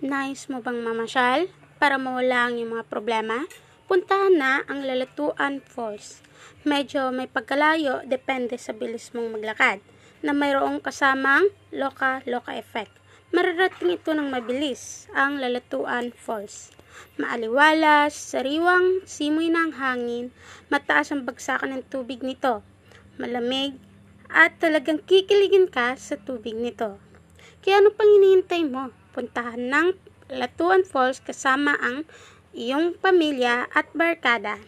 Nais mo bang mamasyal para mawala ang iyong mga problema? Puntahan na ang Lalatuan Falls. Medyo may pagkalayo depende sa bilis mong maglakad na mayroong kasamang loka-loka effect. Mararating ito ng mabilis ang Lalatuan Falls. Maaliwalas, sariwang simoy ng hangin, mataas ang bagsakan ng tubig nito, malamig, at talagang kikiligin ka sa tubig nito. Kaya ano pang hinihintay mo? puntahan ng Latuan Falls kasama ang iyong pamilya at barkada.